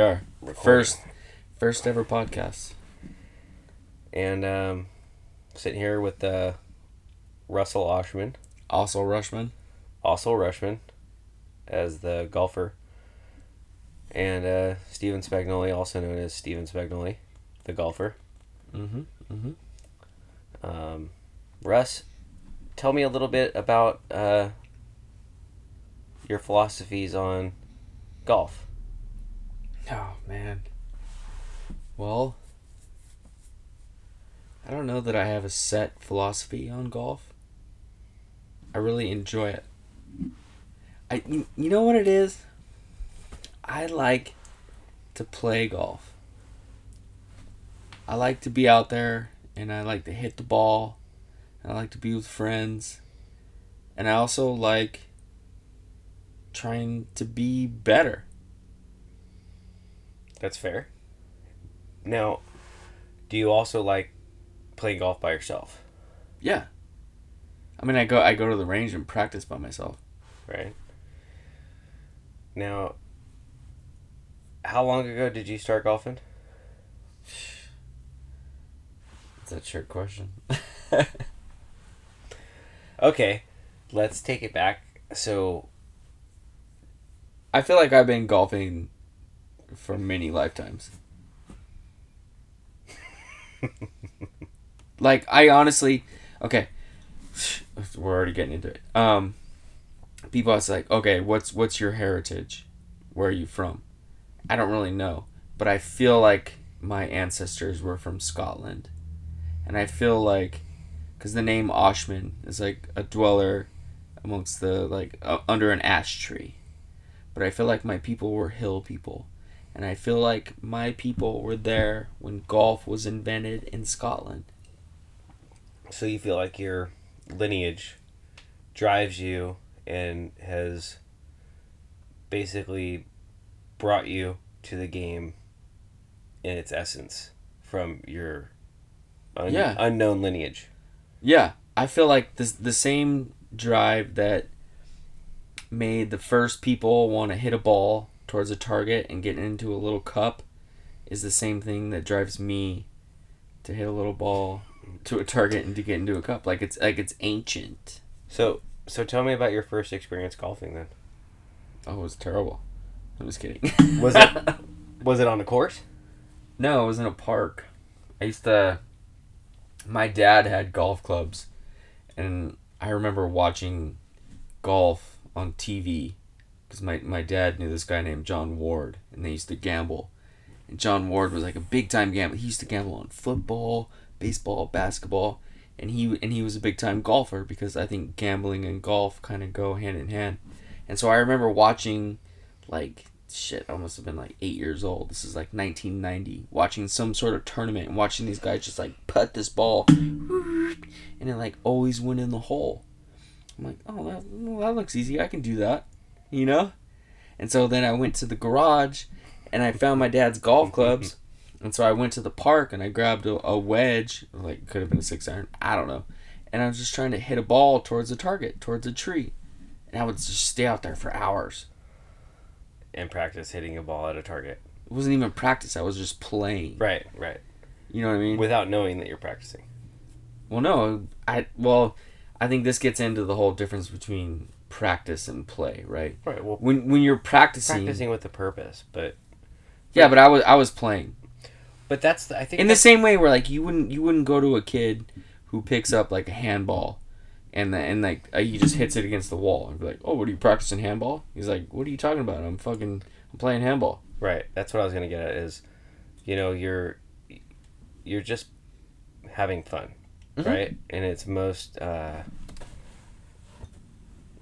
Our recording. first, first ever podcast. and um, sitting here with uh, Russell Oshman, Also Rushman. also Rushman, as the golfer, and uh, Steven Spagnoli, also known as Steven Spagnoli, the golfer. Mm-hmm. Mm-hmm. Um, Russ, tell me a little bit about uh, your philosophies on golf. Oh man. Well, I don't know that I have a set philosophy on golf. I really enjoy it. I you, you know what it is? I like to play golf. I like to be out there and I like to hit the ball. I like to be with friends. And I also like trying to be better. That's fair. Now, do you also like playing golf by yourself? Yeah. I mean, I go I go to the range and practice by myself. right? Now, how long ago did you start golfing? Is that a trick question? Okay, let's take it back. So, I feel like I've been golfing for many lifetimes. like I honestly, okay, we're already getting into it. Um, people ask like, okay, what's what's your heritage? Where are you from? I don't really know, but I feel like my ancestors were from Scotland, and I feel like, because the name Oshman is like a dweller amongst the like uh, under an ash tree, but I feel like my people were hill people. And I feel like my people were there when golf was invented in Scotland. so you feel like your lineage drives you and has basically brought you to the game in its essence from your un- Yeah. unknown lineage. Yeah, I feel like this the same drive that made the first people want to hit a ball towards a target and get into a little cup is the same thing that drives me to hit a little ball to a target and to get into a cup. Like it's like it's ancient. So, so tell me about your first experience golfing then. Oh, it was terrible. I'm just kidding. Was it was it on the course? No, it was in a park. I used to. My dad had golf clubs, and I remember watching golf on TV because my, my dad knew this guy named John Ward, and they used to gamble. And John Ward was like a big time gambler. He used to gamble on football, baseball, basketball, and he and he was a big time golfer because I think gambling and golf kind of go hand in hand. And so I remember watching, like shit, I must have been like eight years old. This is like 1990. Watching some sort of tournament and watching these guys just like putt this ball, and it like always went in the hole. I'm like, oh, that, well, that looks easy. I can do that, you know. And so then I went to the garage, and I found my dad's golf clubs, and so I went to the park and I grabbed a, a wedge, like could have been a six iron, I don't know, and I was just trying to hit a ball towards a target, towards a tree, and I would just stay out there for hours. And practice hitting a ball at a target. It wasn't even practice. I was just playing. Right, right. You know what I mean? Without knowing that you're practicing. well, no, I well, I think this gets into the whole difference between practice and play, right? Right. Well, When when you're practicing, practicing with a purpose, but yeah, but I was I was playing but that's the, I think in the same way where like you wouldn't you wouldn't go to a kid who picks up like a handball. And, the, and like uh, he just hits it against the wall and be like, oh, what are you practicing handball? He's like, what are you talking about? I'm fucking, I'm playing handball. Right. That's what I was gonna get at. Is, you know, you're, you're just having fun, Mhm. right? And its most uh,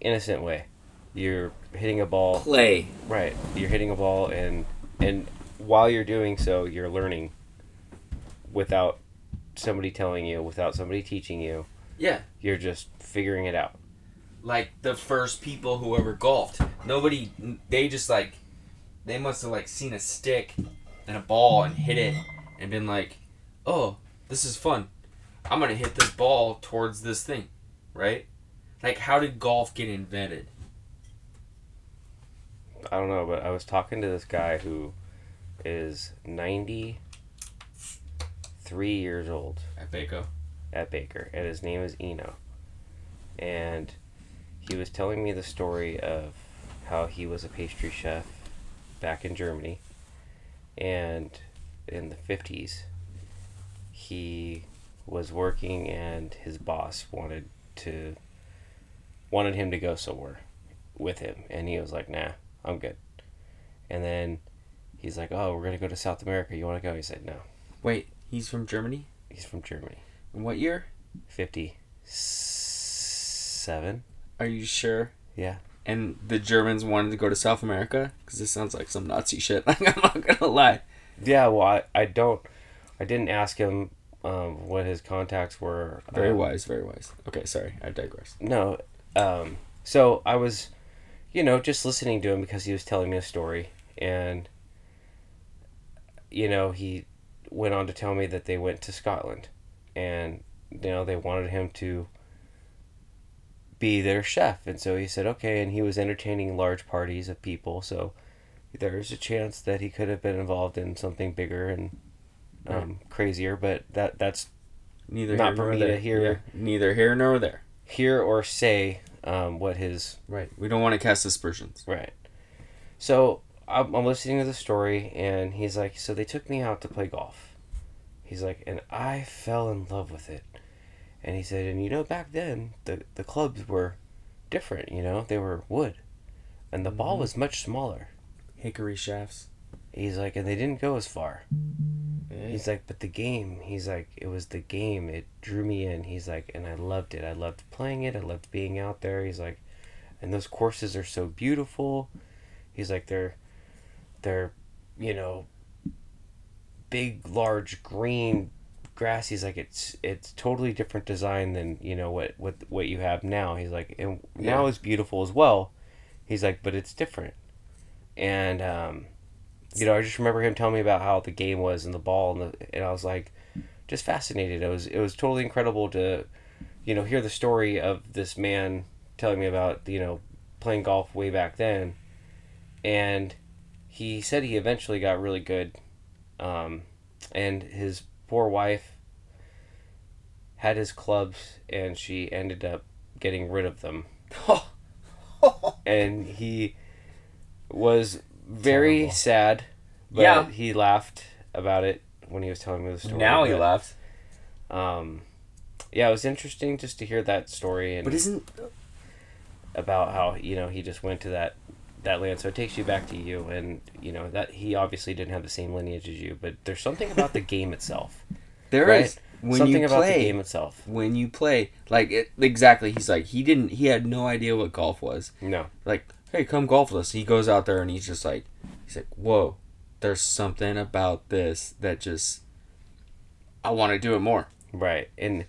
innocent way. You're hitting a ball. Play. Right. You're hitting a ball, and and while you're doing so, you're learning. Without somebody telling you, without somebody teaching you, Yeah. you're just figuring it out. like the first people who ever golfed. Nobody, they just like, they must have like seen a stick and a ball and hit it and been like, oh, this is fun. I'm gonna hit this ball towards this thing, right? Like, how did golf get invented? I don't know, but I was talking to this guy who is 93 years old At Baco. at Baker, and his name is Eno. And he was telling me the story of how he was a pastry chef back in Germany, and in the 50s, he was working, and his boss wanted to wanted him to go somewhere with him, and he was like, "Nah, I'm good." And then he's like, "Oh, we're gonna go to South America. You want to go?" He said, "No." Wait, he's from Germany? He's from Germany. In what year? 57. Are you sure? Yeah. And the Germans wanted to go to South America? Because this sounds like some Nazi shit. I'm not gonna lie. Yeah, well, I, I don't, I didn't ask him um, what his contacts were. Very um, wise, very wise. Okay, sorry, I digress. No, um, so I was, you know, just listening to him because he was telling me a story, and, you know, he went on to tell me that they went to Scotland, and you know they wanted him to be their chef, and so he said okay, and he was entertaining large parties of people, so there's a chance that he could have been involved in something bigger and um, crazier, but that that's Neither Not here for nor me to hear. Yeah, neither here nor there. Hear or say um, what his Right. We don't want to cast aspersions. Right. So I'm, I'm listening to the story, and he's like, so they took me out to play golf. He's like, and I fell in love with it. And he said, and you know, back then the the clubs were different. You know, they were wood, and the ball Mhm. was much smaller. Hickory shafts. He's like, and they didn't go as far. Yeah. He's like, but the game, he's like, it was the game. It drew me in. He's like, and I loved it. I loved playing it. I loved being out there. He's like, and those courses are so beautiful. He's like, they're, they're, you know, big, large, green grass. He's like, it's, it's totally different design than, you know, what, what, what you have now. He's like, and now Yeah. it's beautiful as well. He's like, but it's different. And, um, you know, I just remember him telling me about how the game was and the ball and the, and I was like, just fascinated. It was it was totally incredible to, you know, hear the story of this man telling me about you know playing golf way back then, and he said he eventually got really good, um, and his poor wife had his clubs and she ended up getting rid of them and he was very Terrible. sad but Yeah. he laughed about it when he was telling me the story now he but, left. um yeah it was interesting just to hear that story and But isn't about how you know he just went to that that land so it takes you back to you and you know that he obviously didn't have the same lineage as you but there's something about the game itself there is Right. when something you about play the game itself when you play like it, exactly he's like he didn't he had no idea what golf was no like hey come golf with us he goes out there and he's just like he's like whoa there's something about this that just i want to do it more Right. And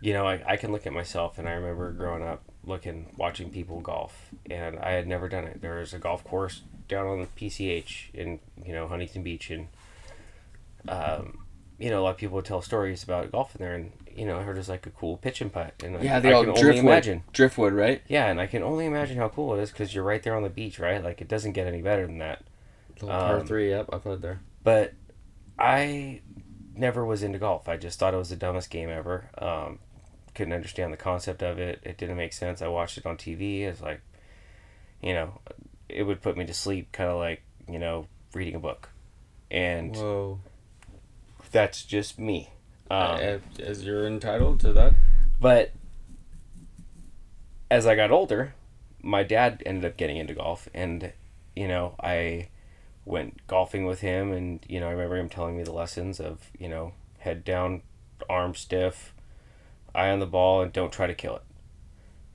you know, I, I can look at myself and I remember growing up looking watching people golf and I had never done it. There was a golf course down on the PCH in, you know, Huntington Beach and um you know, a lot of people would tell stories about golfing there and you know, I heard it was like a cool pitch and putt and yeah I, they I all can only imagine. driftwood right Yeah, and I can only imagine how cool it is because you're right there on the beach, right? Like it doesn't get any better than that. Little par Um, three yep i played there But I never was into golf. I just thought it was the dumbest game ever. Um, couldn't understand the concept of it. It didn't make sense. I watched it on TV. It's like, you know, it would put me to sleep, kind of like you know reading a book, and whoa that's just me. Um, Uh, as you're entitled to that But as I got older, my dad ended up getting into golf, and you know, I went golfing with him, and you know, I remember him telling me the lessons of you know, head down, arm stiff, eye on the ball, and don't try to kill it.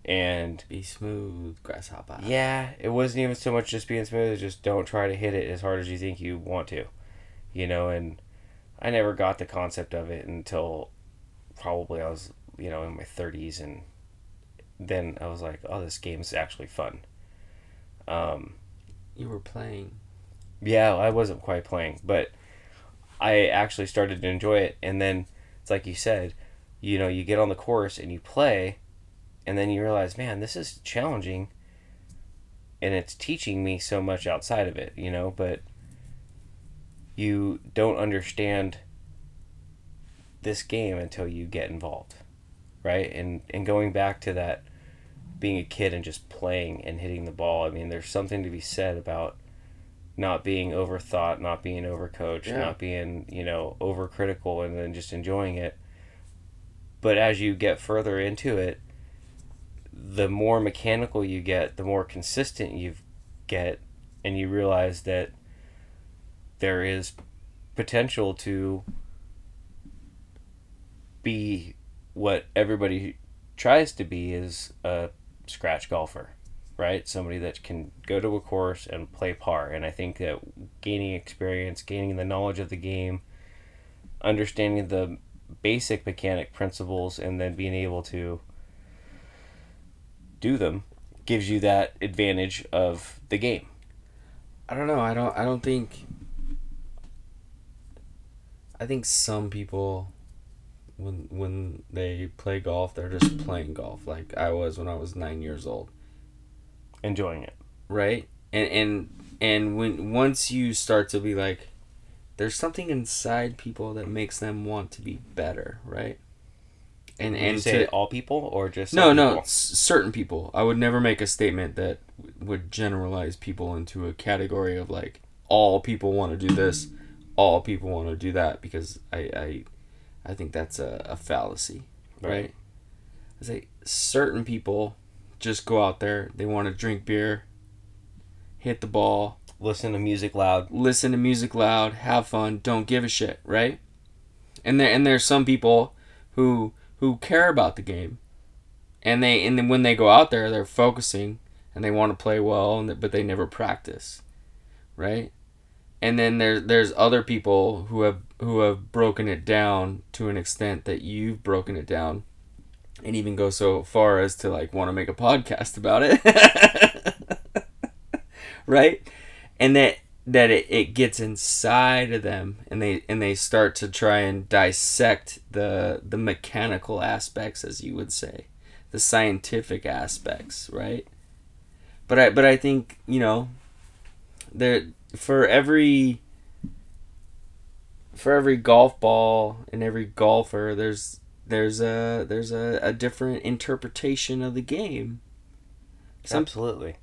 And be smooth grasshopper yeah, it wasn't even so much just being smooth; it's just don't try to hit it as hard as you think you want to, you know. And I never got the concept of it until probably I was, you know, in my thirties, and then I was like, "Oh, this game is actually fun." Um, you were playing yeah, I wasn't quite playing, but I actually started to enjoy it. And then it's like you said, you know, you get on the course and you play, and then you realize, man, this is challenging, and it's teaching me so much outside of it, you know. But you don't understand this game until you get involved, right? And and going back to that being a kid and just playing and hitting the ball. I mean, there's something to be said about not being overthought, not being overcoached, Yeah. not being, you know, overcritical and then just enjoying it. But as you get further into it, the more mechanical you get, the more consistent you get, and you realize that there is potential to be what everybody tries to be is a scratch golfer, right? Somebody that can go to a course and play par. And I think that gaining experience, gaining the knowledge of the game, understanding the basic mechanic principles, and then being able to do them gives you that advantage of the game. I don't know. I don't. I don't think. I think some people, when when they play golf, they're just playing golf, like I was when I was nine years old, Enjoying it. right? And and and when once you start to be like, there's something inside people that makes them want to be better, right? And And and to, all people or just no, no, people? s- certain people. I would never make a statement that w- would generalize people into a category of like all people want to do this, all people want to do that because I I, I think that's a, a fallacy, right? Right. I say certain people just go out there. They want to drink beer, hit the ball, Listen to music loud. listen to music loud, have fun, don't give a shit, right? And there and there's some people who who care about the game, and they and then when they go out there, they're focusing and they want to play well, and but they never practice, right? And then there's there's other people who have who have broken it down to an extent that you've broken it down, and even go so far as to like want to make a podcast about it, right? and that that it, it gets inside of them and they and they start to try and dissect the the mechanical aspects as you would say the scientific aspects right but i but i think you know there for every for every golf ball and every golfer there's there's a there's a, a different interpretation of the game some Absolutely.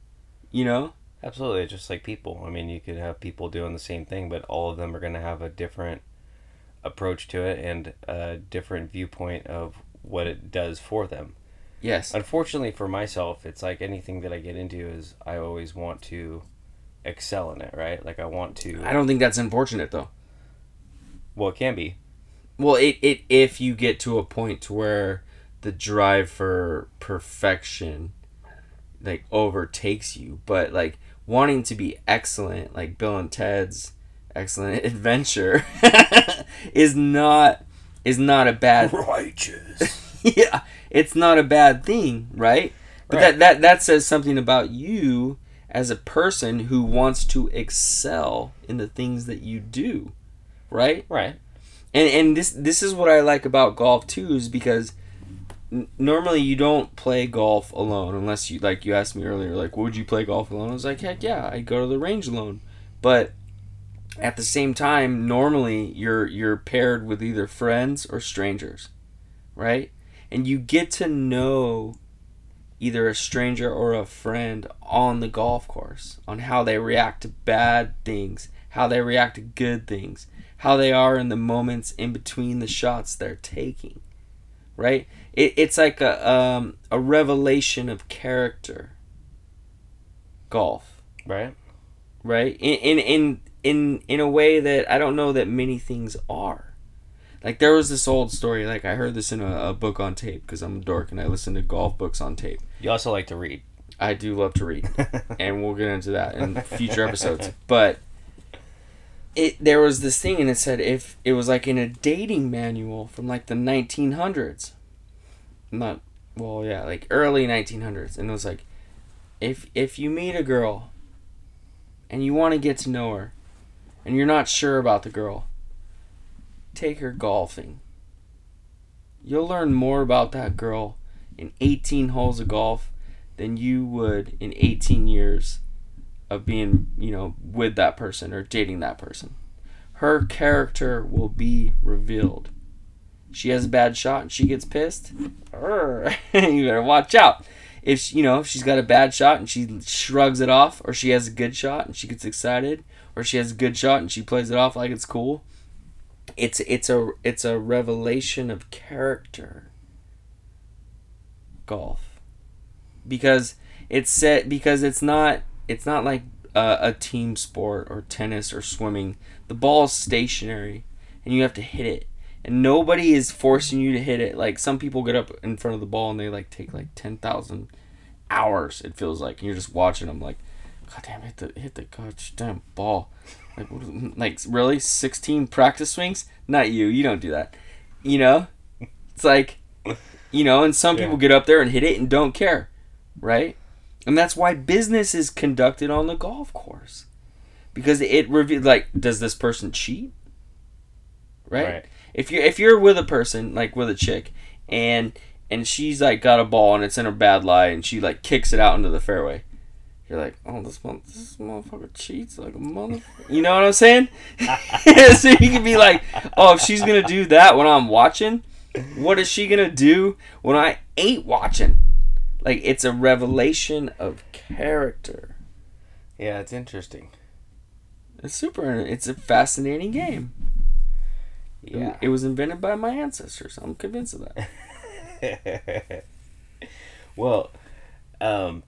you know Absolutely, just like people. I mean, you could have people doing the same thing, but all of them are going to have a different approach to it and a different viewpoint of what it does for them. yes Unfortunately for myself, it's like anything that I get into is I always want to excel in it, right? Like I want to I don't think that's unfortunate though. well, it can be. Well, it, it if you get to a point to where the drive for perfection like overtakes you, but like wanting to be excellent, like Bill and Ted's excellent adventure is not is not a bad Righteous. yeah, it's not a bad thing, right? But Right. that, that that says something about you as a person who wants to excel in the things that you do, right? right. And and this this is what I like about golf too is because n- normally you don't play golf alone unless you like you asked me earlier like would you play golf alone? I was like heck yeah, I go to the range alone. But at the same time, normally you're you're paired with either friends or strangers, right? And you get to know either a stranger or a friend on the golf course on how they react to bad things, how they react to good things, how they are in the moments in between the shots they're taking. Right? It, it's like a um, a revelation of character. Golf Right. right? In in in in in a way that I don't know that many things are. Like there was this old story. Like I heard this in a, a book on tape because I'm a dork and I listen to golf books on tape. You also like to read. I do love to read, and we'll get into that in future episodes. But it there was this thing, and it said if it was like in a dating manual from like the 1900s, not well, yeah, like early 1900s, and it was like if if you meet a girl and you want to get to know her, and you're not sure about the girl, take her golfing. You'll learn more about that girl in 18 holes of golf than you would in 18 years of being, you know, with that person or dating that person. her character will be revealed. She has a bad shot and she gets pissed. You better watch out. If she, you know if she's got a bad shot and she shrugs it off, or she has a good shot and she gets excited, or she has a good shot and she plays it off like it's cool. It's it's a it's a revelation of character. Golf, because it's set because it's not it's not like a, a team sport or tennis or swimming. The ball is stationary, and you have to hit it and nobody is forcing you to hit it. Like some people get up in front of the ball and they like take like ten thousand hours. It feels like and you're just watching them like, God damn, hit the hit the gosh damn ball. Like, like really, sixteen practice swings? Not you. You don't do that. You know, it's like, you know, and some people get up there and hit it and don't care, right? And that's why business is conducted on the golf course, because it reveals like, does this person cheat? right? Right. If you if you're with a person like with a chick and and she's like got a ball and it's in her bad lie and she like kicks it out into the fairway, you're like, oh this mon- this motherfucker cheats like a motherfucker. You know what I'm saying? so you can be like, oh if she's gonna do that when I'm watching, what is she gonna do when I ain't watching? Like it's a revelation of character. Yeah, it's interesting. It's super. It's a fascinating game. Yeah. It was invented by my ancestors. I'm convinced of that. well, um,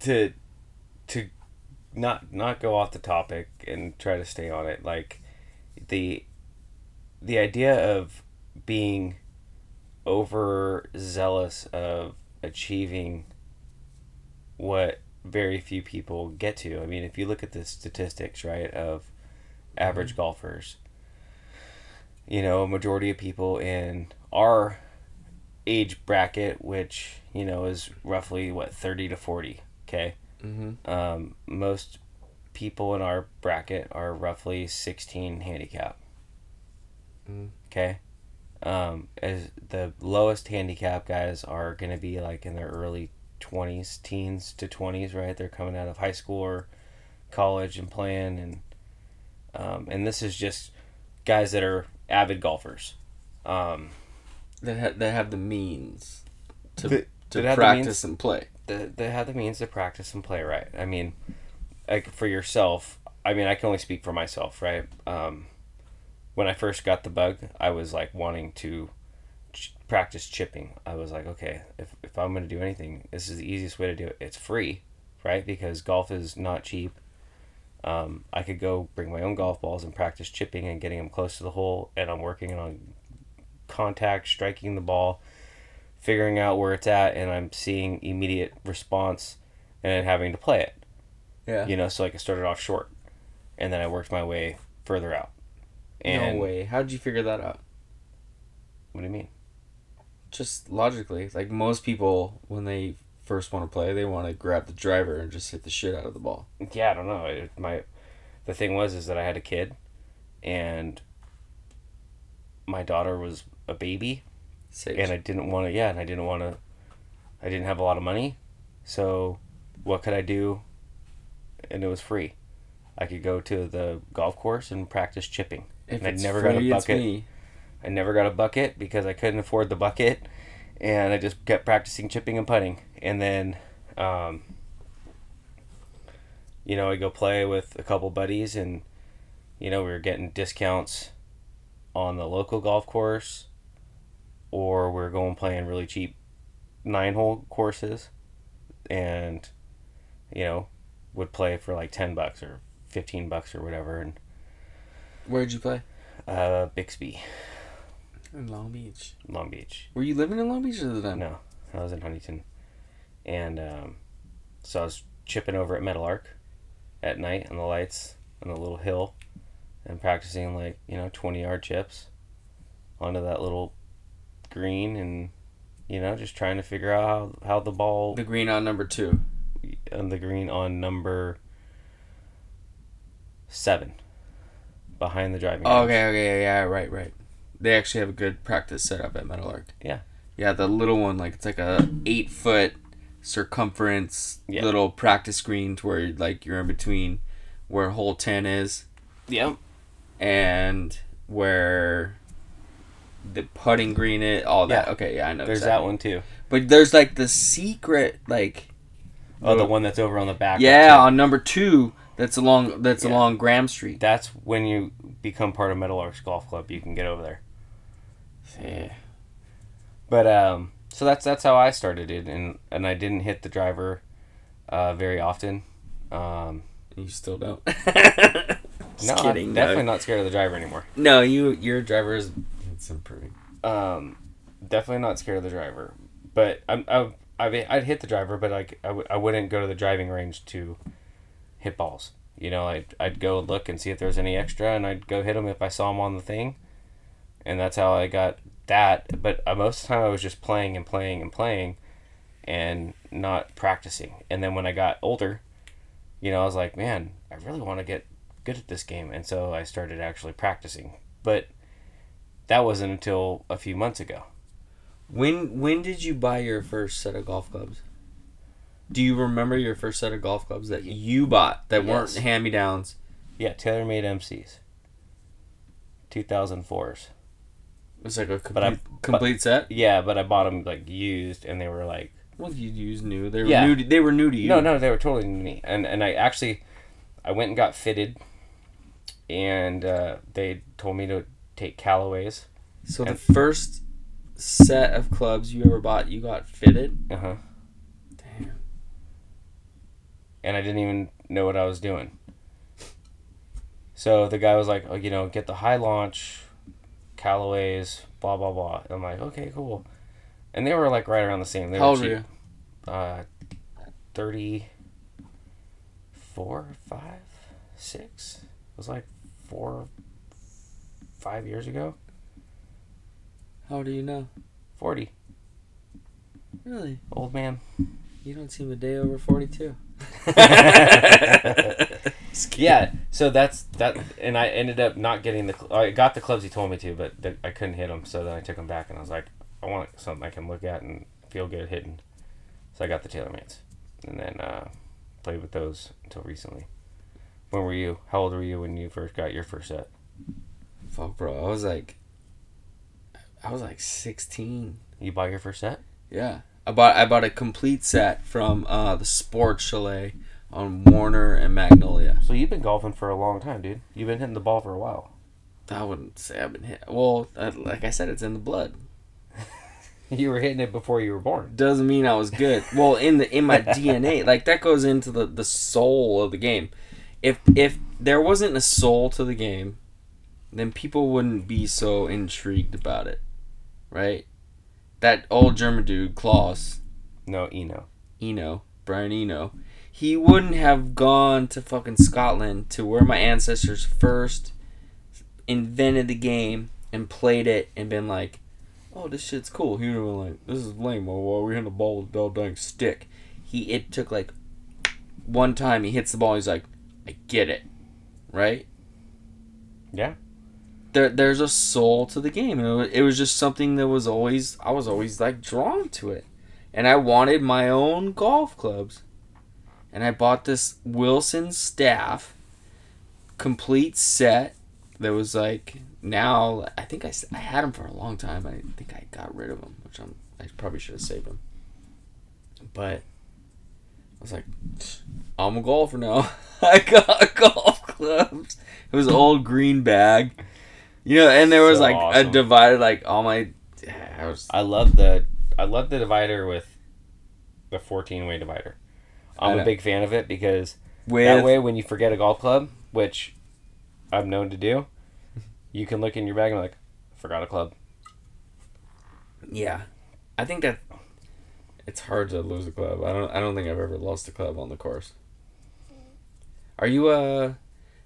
to to not not go off the topic and try to stay on it, like the the idea of being overzealous of achieving what very few people get to. I mean, if you look at the statistics, right, of average golfers, you know, a majority of people in our age bracket, which, you know, is roughly what, 30 to 40, okay? Mm-hmm. Um, most people in our bracket are roughly 16 handicap. Mm. Okay? Um, as the lowest handicap guys are going to be like in their early 20s, teens to 20s, right? They're coming out of high school or college and playing and um, and this is just guys that are avid golfers. Um, That ha- that have the means to That- to practice means- and play. that, that have the means to practice and play right. I mean, like for yourself, I mean, I can only speak for myself, right? Um, when I first got the bug, I was like wanting to ch- practice chipping. I was like, okay, if, if I'm going to do anything, this is the easiest way to do it. It's free, right? Because golf is not cheap. Um, I could go bring my own golf balls and practice chipping and getting them close to the hole, and I'm working on contact, striking the ball, figuring out where it's at, and I'm seeing immediate response, and having to play it. Yeah. You know, so like I started off short, and then I worked my way further out. And no way. How did you figure that out? What do you mean? Just logically, like most people, when they first want to play, they want to grab the driver and just hit the shit out of the ball. Yeah, I don't know. It, my the thing was is that I had a kid, and my daughter was a baby, Sage. and I didn't want to. Yeah, and I didn't want to. I didn't have a lot of money, so what could I do? And it was free. I could go to the golf course and practice chipping. If and I never got a free, bucket. I never got a bucket because I couldn't afford the bucket, and I just kept practicing chipping and putting. And then, um, you know, I go play with a couple buddies, and you know, we were getting discounts on the local golf course, or we are going playing really cheap nine hole courses, and you know, would play for like ten bucks or fifteen bucks or whatever, and Where'd you play? uh, Bixby, In Long Beach. Long Beach. Were you living in Long Beach at the time? No, I was in Huntington, and um, so I was chipping over at Meadowlark at night on the lights on the little hill, and practicing like you know twenty yard chips onto that little green, and you know just trying to figure out how, how the ball The green on number two. on the green on number seven behind the driving. Oh, range. okay, okay, yeah, right, right. They actually have a good practice setup at Meadowlark. Yeah. Yeah, the little one, like it's like a eight foot circumference Yeah. little practice screen to where like you're in between where hole ten is. Yep. and where the putting green it all that. Yeah. Okay, yeah, I know. There's exactly. that one too. But there's like the secret, like Oh, the one that's over on the back. yeah, on number two. That's along. That's Yeah. along Graham Street. That's when you become part of Meadowlarks Golf Club. You can get over there. Yeah. But um, so that's that's how I started it, and and I didn't hit the driver uh, very often. Um, You still don't. Just no, kidding. I'm no. definitely not scared of the driver anymore. No, you your driver is it's improving. Um, definitely not scared of the driver. But I'm I I I'd hit the driver, but like I, w- I wouldn't go to the driving range to hit balls. You know, I'd I'd go look and see if there's any extra, and I'd go hit them if I saw them on the thing, and that's how I got that. But uh, most of the time, I was just playing and playing and playing, and not practicing. And then when I got older, you know, I was like, man, I really want to get good at this game, and so I started actually practicing. But that wasn't until a few months ago. When when did you buy your first set of golf clubs? Do you remember your first set of golf clubs that you bought that weren't Yes. hand me downs? Yeah, TaylorMade MCs. 2004s. It's like a But I- complete, complete set. Yeah, but I bought them like used, and they were like, Well, you used new. They were Yeah. new. To, they were new to you. no, no, they were totally new to me. And and I actually, I went and got fitted, and uh, they told me to take Callaways. So the first set of clubs you ever bought, you got fitted. Uh huh. And I didn't even know what I was doing. So the guy was like, oh, you know, get the high launch, Callaways, blah blah blah. And I'm like, okay, cool. And they were like right around the same. They How were old were you? uh, 34, 5, 6. It was like four, five years ago. How old do you know? 40. Really? Old man. You don't seem a day over forty-two. yeah, so that's that. And I ended up not getting the. I got the clubs he told me to, but th- I couldn't hit them. So then I took them back and I was like, I want something I can look at and feel good hitting. So I got the TaylorMades. And then uh, played with those until recently. When were you? How old were you when you first got your first set? Fuck, bro. I was like, I was like sixteen. You bought your first set? Yeah, I bought I bought a complete set from uh, the Sports Chalet on Warner and Magnolia. So you've been golfing for a long time, dude. You've been hitting the ball for a while. I wouldn't say I've been hit. Well, like I said, it's in the blood. You were hitting it before you were born. Doesn't mean I was good. Well, in the in my DNA, like that goes into the the soul of the game. If if there wasn't a soul to the game, then people wouldn't be so intrigued about it, right? That old German dude, Klaus, No, Eno. Eno, Brian Eno, he wouldn't have gone to fucking Scotland to where my ancestors first invented the game and played it and been like, oh, this shit's cool. He would have been like, this is lame. Why are we hitting the ball with a dang stick? He it took like one time he hits the ball. He's like, I get it, right? Yeah. There, there's a soul to the game. And it was, it was just something that was always I was always like drawn to it, and I wanted my own golf clubs, and I bought this Wilson staff, complete set. That was like now I think I, I had them for a long time. I think I got rid of them, which I'm I probably should have saved them. But I was like, I'm a golfer now. I got golf clubs. It was an old green bag. You know, and there was So like awesome. a divided like all my I was I love the I love the divider with the 14 way divider. I'm a big fan of it because with that way when you forget a golf club, which I'm known to do, you can look in your bag and be like, forgot a club. yeah. I think that it's hard to lose a club. I don't I don't think I've ever lost a club on the course. Are you uh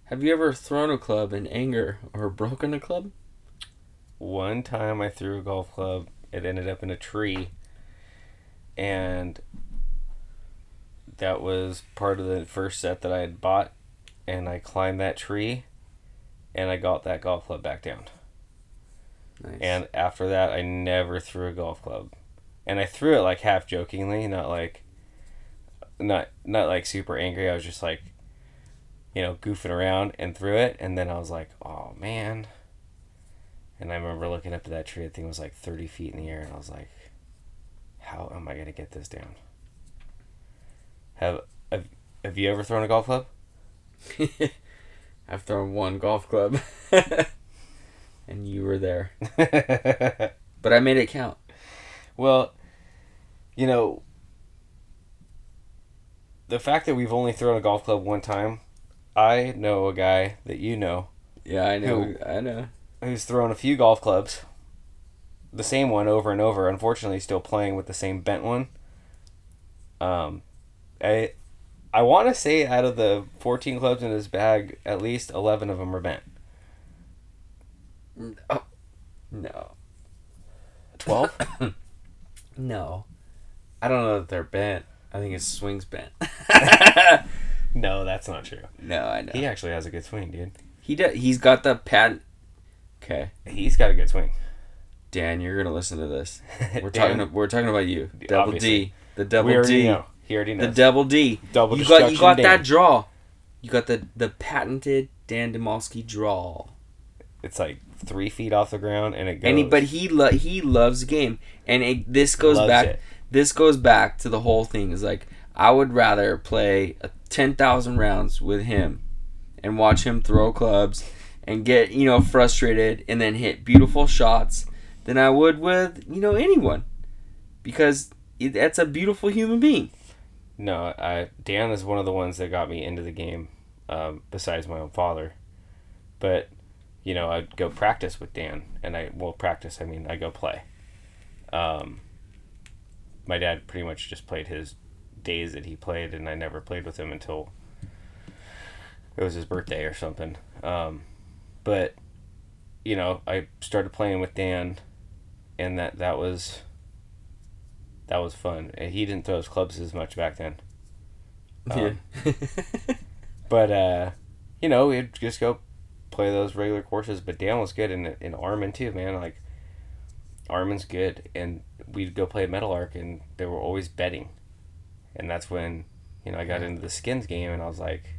have you ever thrown a club in anger or broken a club? One time I threw a golf club, it ended up in a tree, and that was part of the first set that I had bought, and I climbed that tree, and I got that golf club back down. Nice. And after that, I never threw a golf club, and I threw it like half jokingly, not like, not not like super angry. I was just like, you know, goofing around and threw it. And then I was like, oh man. And I remember looking up at that tree. I think it was like 30 feet in the air. And I was like, how am I going to get this down? Have, have, have you ever thrown a golf club? I've thrown one golf club, and you were there, but I made it count. Well, you know, the fact that we've only thrown a golf club one time, I know a guy that you know Yeah, I know. Who? I know. who's thrown a few golf clubs, the same one over and over. Unfortunately, still playing with the same bent one. Um, I, I want to say out of the fourteen clubs in his bag, at least eleven of them are bent. No. Twelve. No. I don't know that they're bent. I think his swing's bent. no, that's not true. no, I know. He actually has a good swing, dude. He does. He's got the pad. Okay, He's got a good swing. Dan, you're gonna listen to this. We're Dan, talking. We're talking about you. Double Obviously. D. The double we already D. know. He already knows. The double D. Double you got. You got Dan. that draw. You got the the patented Dan Demolsky draw. It's like three feet off the ground, and it goes. And he, but he lo- he loves game, and it, this goes Loves back. it. This goes back to the whole thing. Is like I would rather play ten thousand rounds with him, and watch him throw clubs, and get you know frustrated, and then hit beautiful shots, than I would with you know anyone, because that's a beautiful human being. No, I Dan is one of the ones that got me into the game, um, besides my own father. But, you know, I'd go practice with Dan, and I well practice. I mean, I go play. Um, my dad pretty much just played his days that he played, and I never played with him until it was his birthday or something. Um, but, you know, I started playing with Dan, and that that was that was fun. And he didn't throw his clubs as much back then. Um, But uh, you know, we'd just go play those regular courses. But Dan was good in in Armin too, man. Like Armin's good, and we'd go play at Meadowlark, and they were always betting, and that's when you know I got into the skins game, and I was like,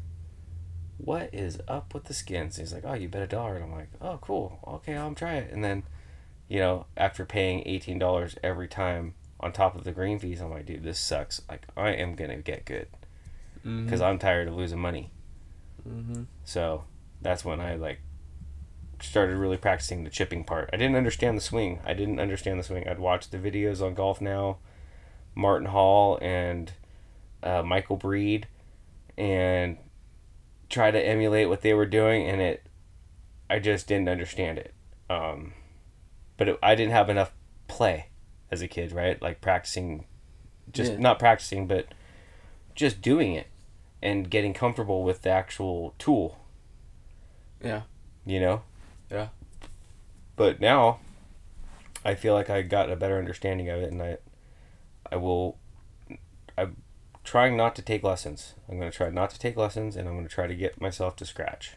"What is up with the skins?" He's like, "Oh, you bet a dollar," and I'm like, "Oh, cool. Okay, I'll try it." And then, you know, after paying eighteen dollars every time on top of the green fees, I'm like, "Dude, this sucks. Like, I am gonna get good." because I'm tired of losing money. mm-hmm. So that's when I like started really practicing the chipping part. I didn't understand the swing. I didn't understand the swing. I'd watch the videos on Golf Now, Martin Hall and uh, Michael Breed, and try to emulate what they were doing, and it, I just didn't understand it. Um, but it, I didn't have enough play as a kid, right? Like practicing, just Yeah. not practicing, but just doing it and getting comfortable with the actual tool. Yeah. You know? Yeah. But now I feel like I got a better understanding of it and I I will trying not to take lessons. I'm going to try not to take lessons and I'm going to try to get myself to scratch.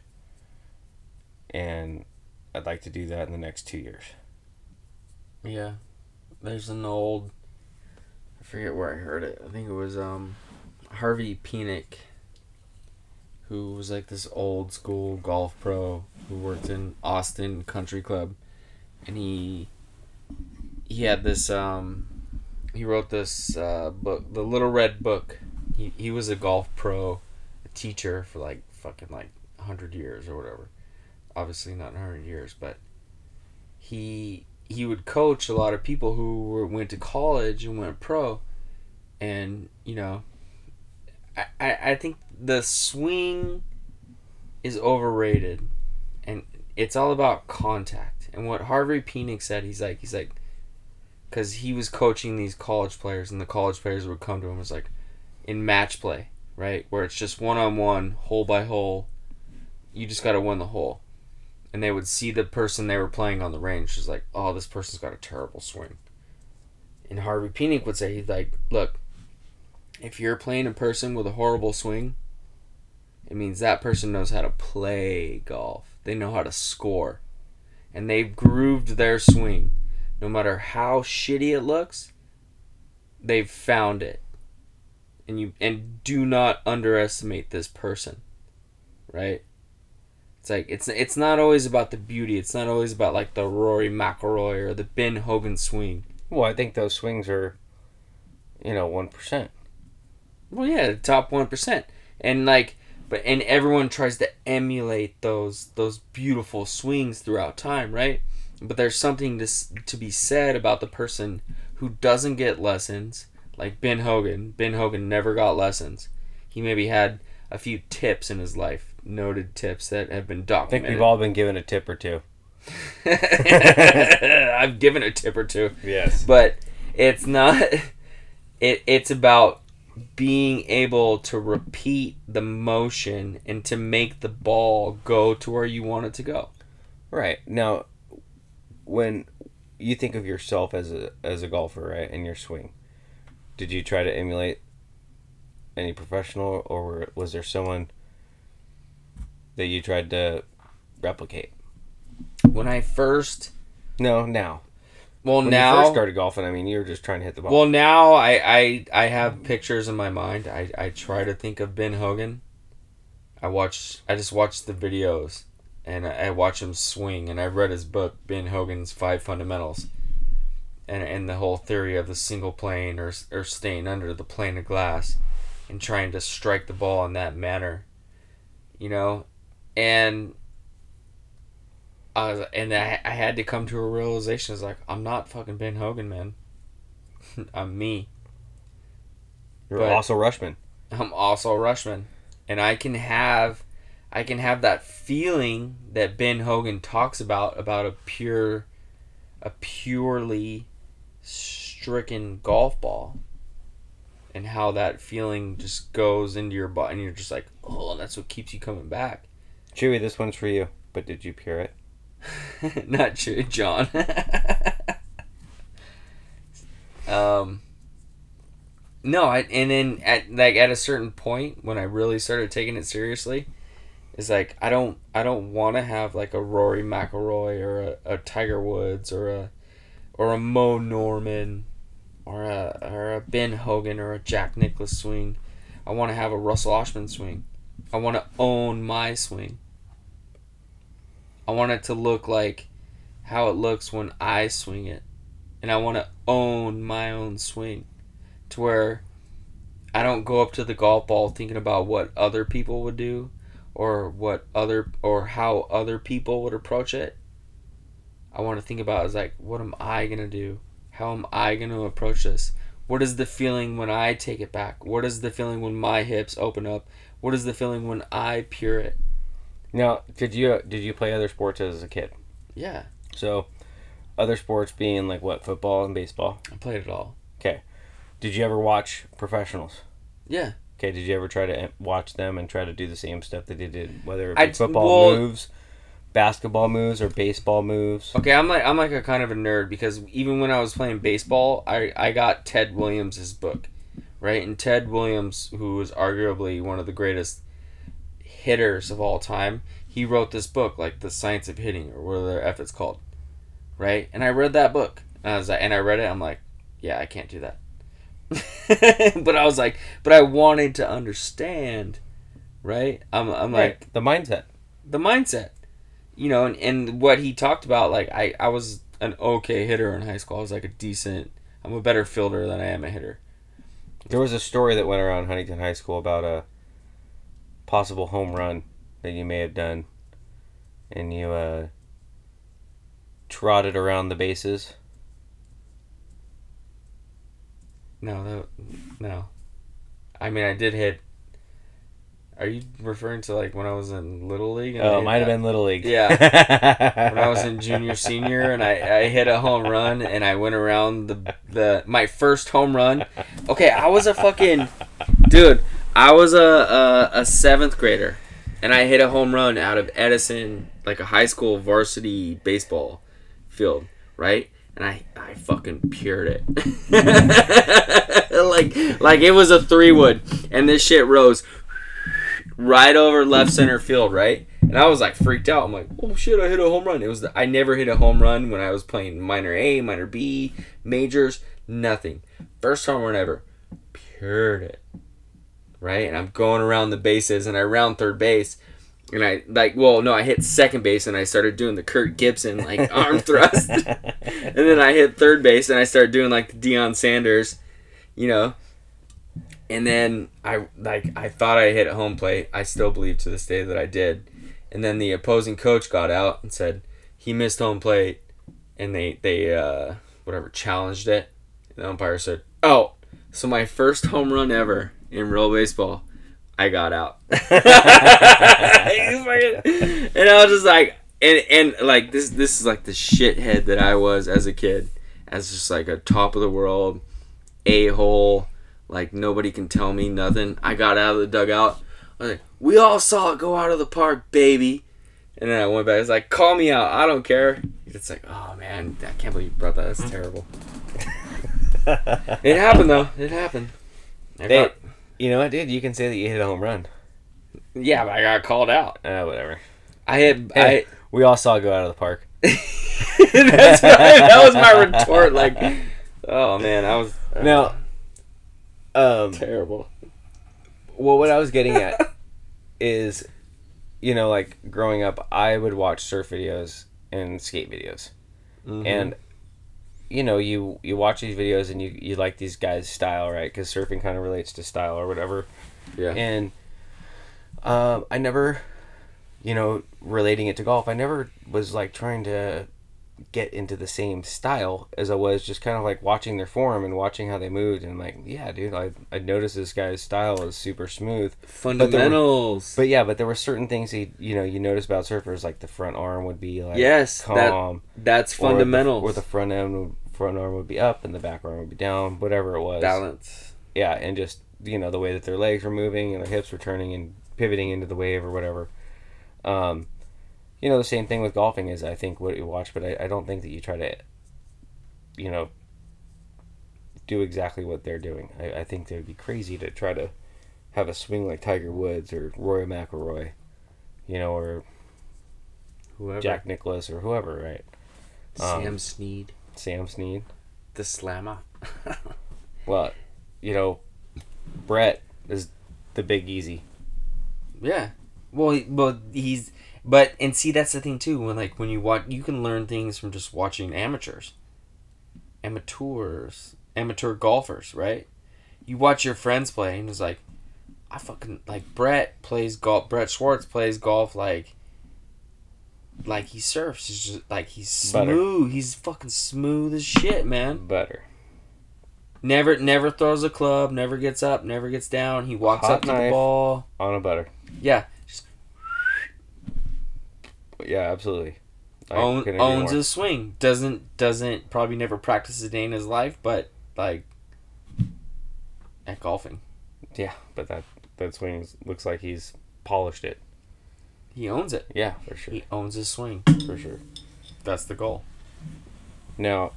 And I'd like to do that in the next 2 years. Yeah. There's an old I forget where I heard it. I think it was um Harvey Penick who was like this old school golf pro who worked in Austin Country Club and he he had this um he wrote this uh, book the little red book. He, he was a golf pro a teacher for like fucking like 100 years or whatever. Obviously not 100 years but he he would coach a lot of people who were, went to college and went pro. And you know I, I, I think the swing is overrated. And it's all about contact. And what harvey Penick said he's like he's like because he was coaching these college players and the college players would come to him was like in match play right? Where it's just one-on-one hole by hole you just got to win the hole. And they would see the person they were playing on the range just like oh this person's got a terrible swing. And harvey Penick would say he's like look if you're playing a person with a horrible swing it means that person knows how to play golf. They know how to score. And they've grooved their swing no matter how shitty it looks they've found it and you and do not underestimate this person right? It's like it's it's not always about the beauty. It's not always about like the Rory McIlroy or the Ben Hogan swing. Well, I think those swings are, you know, one percent. Well, yeah, the top one percent, and like, but and everyone tries to emulate those those beautiful swings throughout time, right? But there's something to to be said about the person who doesn't get lessons, like Ben Hogan. Ben Hogan never got lessons. He maybe had a few tips in his life, noted tips that have been documented. I think we've all been given a tip or two. I've given a tip or two. Yes. but it's not it it's about being able to repeat the motion and to make the ball go to where you want it to go Right now, when you think of yourself as a as a golfer, right, and your swing, did you try to emulate any professional, or was there someone that you tried to replicate? when i first No, now. well When now you first started golfing, I mean, you were just trying to hit the ball. well now I, I i have pictures in my mind i i try to think of ben hogan i watch i just watch the videos and I, I watch him swing and i read his book ben hogan's five fundamentals and, and the whole theory of the single plane or, or staying under the plane of glass and trying to strike the ball in that manner you know? And I was, and I, I had to come to a realization it's like i'm not fucking ben hogan man. I'm me. You're but- also Rushman. I'm also a Rushman, and I can have, I can have that feeling that Ben Hogan talks about about a pure, a purely stricken golf ball, and how that feeling just goes into your body, and you're just like, oh, that's what keeps you coming back. Chewy, this one's for you. But did you pure it? Not true, John. um. No, I and then at like at a certain point when I really started taking it seriously, is like I don't I don't want to have like a Rory McIlroy or a, a Tiger Woods or a or a Moe Norman or a or a Ben Hogan or a Jack Nicklaus swing. I want to have a Russell Oshman swing. I want to own my swing. I want it to look like how it looks when I swing it. And I want to own my own swing to where I don't go up to the golf ball thinking about what other people would do or what other or how other people would approach it. I want to think about is like what am I going to do? How am I going to approach this? What is the feeling when I take it back? What is the feeling when my hips open up? What is the feeling when I pure it? Now, did you did you play other sports as a kid? Yeah, So, other sports being like what football and baseball. I played it all. Okay. Did you ever watch professionals? Yeah. Okay, did you ever try to eh, watch them and try to do the same stuff that they did, whether it I- be football well- moves, basketball moves, or baseball moves? Okay, I'm like I'm like a kind of a nerd because even when I was playing baseball, I I got Ted Williams' book, right? And Ted Williams, who was arguably one of the greatest hitters of all time, he wrote this book like The Science of Hitting or whatever F it's called, right? And I read that book, and I was like, and I read it, I'm like, yeah, I can't do that. but I was like, but I wanted to understand, right? I'm I'm like the mindset. the mindset you know and, and what he talked about like I, I was an okay hitter in high school i was like a decent i'm a better fielder than i am a hitter There was a story that went around Huntington High School about a possible home run that you may have done, and you uh, trotted around the bases. No that, no i mean i did hit are you referring to like when i was in little league Oh, hit might have been little league. Yeah. when I was in junior senior and I, I hit a home run and I went around the the my first home run. Okay, I was a fucking dude. I was a, a a seventh grader and I hit a home run out of Edison, like a high school varsity baseball field, right? And I, I fucking pured it. like like it was a three wood and this shit rose right over left center field, right? And I was like freaked out. I'm like, oh shit, I hit a home run. It was the, I never hit a home run when I was playing minor A, minor B, majors, nothing. First home run ever. Pured it. Right? And I'm going around the bases and I round third base and I like well no I hit second base and I started doing the Kirk Gibson like arm thrust, and then I hit third base and I started doing like the Deion Sanders, you know, and then I like I thought I hit home plate. I still believe to this day that I did, and then the opposing coach got out and said he missed home plate, and they they uh whatever challenged it. And the umpire said, "Oh, so my first home run ever in real baseball." I got out. and I was just like, and and like this this is like the shithead that I was as a kid, as just like a top of the world, a hole, like nobody can tell me nothing. I got out of the dugout. I was like, we all saw it go out of the park, baby. And then I went back. I was like, call me out. I don't care. It's like, oh man, I can't believe you brought that. That's terrible. it happened though. It happened. I Hey, got- you know what, dude? You can say that you hit a home run. yeah, but I got called out. Uh, whatever. I had Hey, we all saw it go out of the park. That's right. That was my retort. Like, oh man, I was uh, Now, um, terrible. well, what I was getting at is, you know, like growing up, I would watch surf videos and skate videos, Mm-hmm. and you know, you you watch these videos and you you like these guys' style, right? Because surfing kind of relates to style or whatever. yeah, and um, I never, you know, relating it to golf, I never was like trying to get into the same style as I was just kind of like watching their form and watching how they moved and like, yeah, dude, I I noticed this guy's style is super smooth. fundamentals. But yeah, but there were certain things he, you know, you notice about surfers like the front arm would be like yes, that calm, that's fundamental or the front end would, front arm would be up and the back arm would be down, whatever it was balance. yeah, and just you know the way that their legs were moving and their hips were turning and pivoting into the wave or whatever. Um, you know, the same thing with golfing is I think what you watch, but I, I don't think that you try to, you know, do exactly what they're doing. I, I think they would be crazy to try to have a swing like Tiger Woods or Rory McIlroy, you know, or Whoever. Jack Nicklaus or whoever, right? Um, Sam Snead, Sam Snead. the slammer. Well, you know, Brett is the big easy. yeah. Well, he, well, he's but and see that's the thing too. When like when you watch, you can learn things from just watching amateurs, amateurs, amateur golfers, right? You watch your friends play, and it's like, I fucking like Brett plays golf. Brett Schwartz plays golf like. Like he surfs, he's just like he's Butter. smooth. He's fucking smooth as shit, man. Butter. Never, never throws a club. Never gets up. Never gets down. He walks Hot up to the ball. On a butter. Yeah, Yeah, absolutely. I own, owns his swing. Doesn't doesn't probably never practice a day in his life, but like at golfing, Yeah, but that that swing looks like he's polished it. he owns it. Yeah, for sure. He owns his swing. For sure. That's the goal. Now,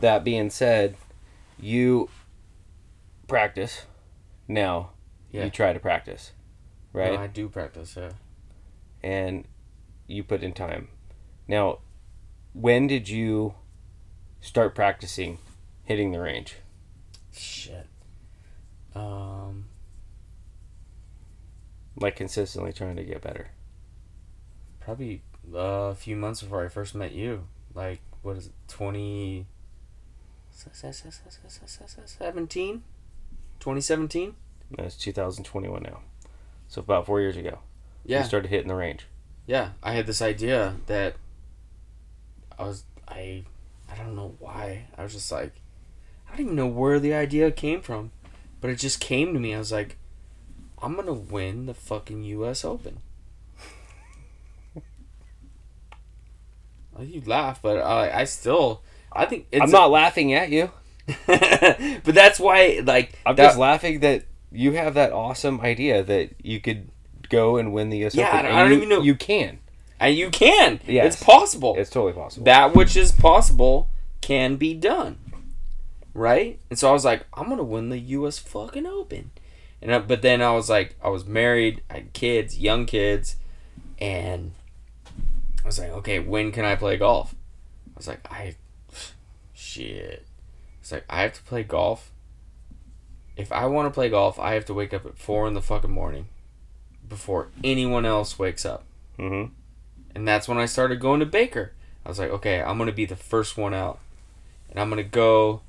that being said, you practice. Now, Yeah. you try to practice, right? No, I do practice. Yeah. and you put in time. Now, when did you start practicing hitting the range? Shit. Um. Like consistently trying to get better. Probably uh, a few months before I first met you. Like what is it? Twenty. Seventeen. 2017? That's 2021 now. So about four years ago, Yeah. you started hitting the range. Yeah i had this idea that i was i i don't know why. I was just like i don't even know where the idea came from. But it just came to me. I was like i'm gonna win the fucking us open. You laugh but i i still i think it's I'm not laughing at you. but that's why like I'm that- just laughing that you have that awesome idea that you could go and win the US Yeah, Open. I and don't you, even know- You can. and you can. Yes. it's possible. It's totally possible. that which is possible can be done. Right? And so i was like i'm gonna win the us fucking open. And I, but then i was like i was married i had kids young kids and i was like okay when can i play golf? I was like i shit. It's like i have to play golf. If i want to play golf i have to wake up at four in the fucking morning before anyone else wakes up. Mm-hmm. And that's when I started going to Baker. I was like, okay, I'm going to be the first one out. And I'm going to go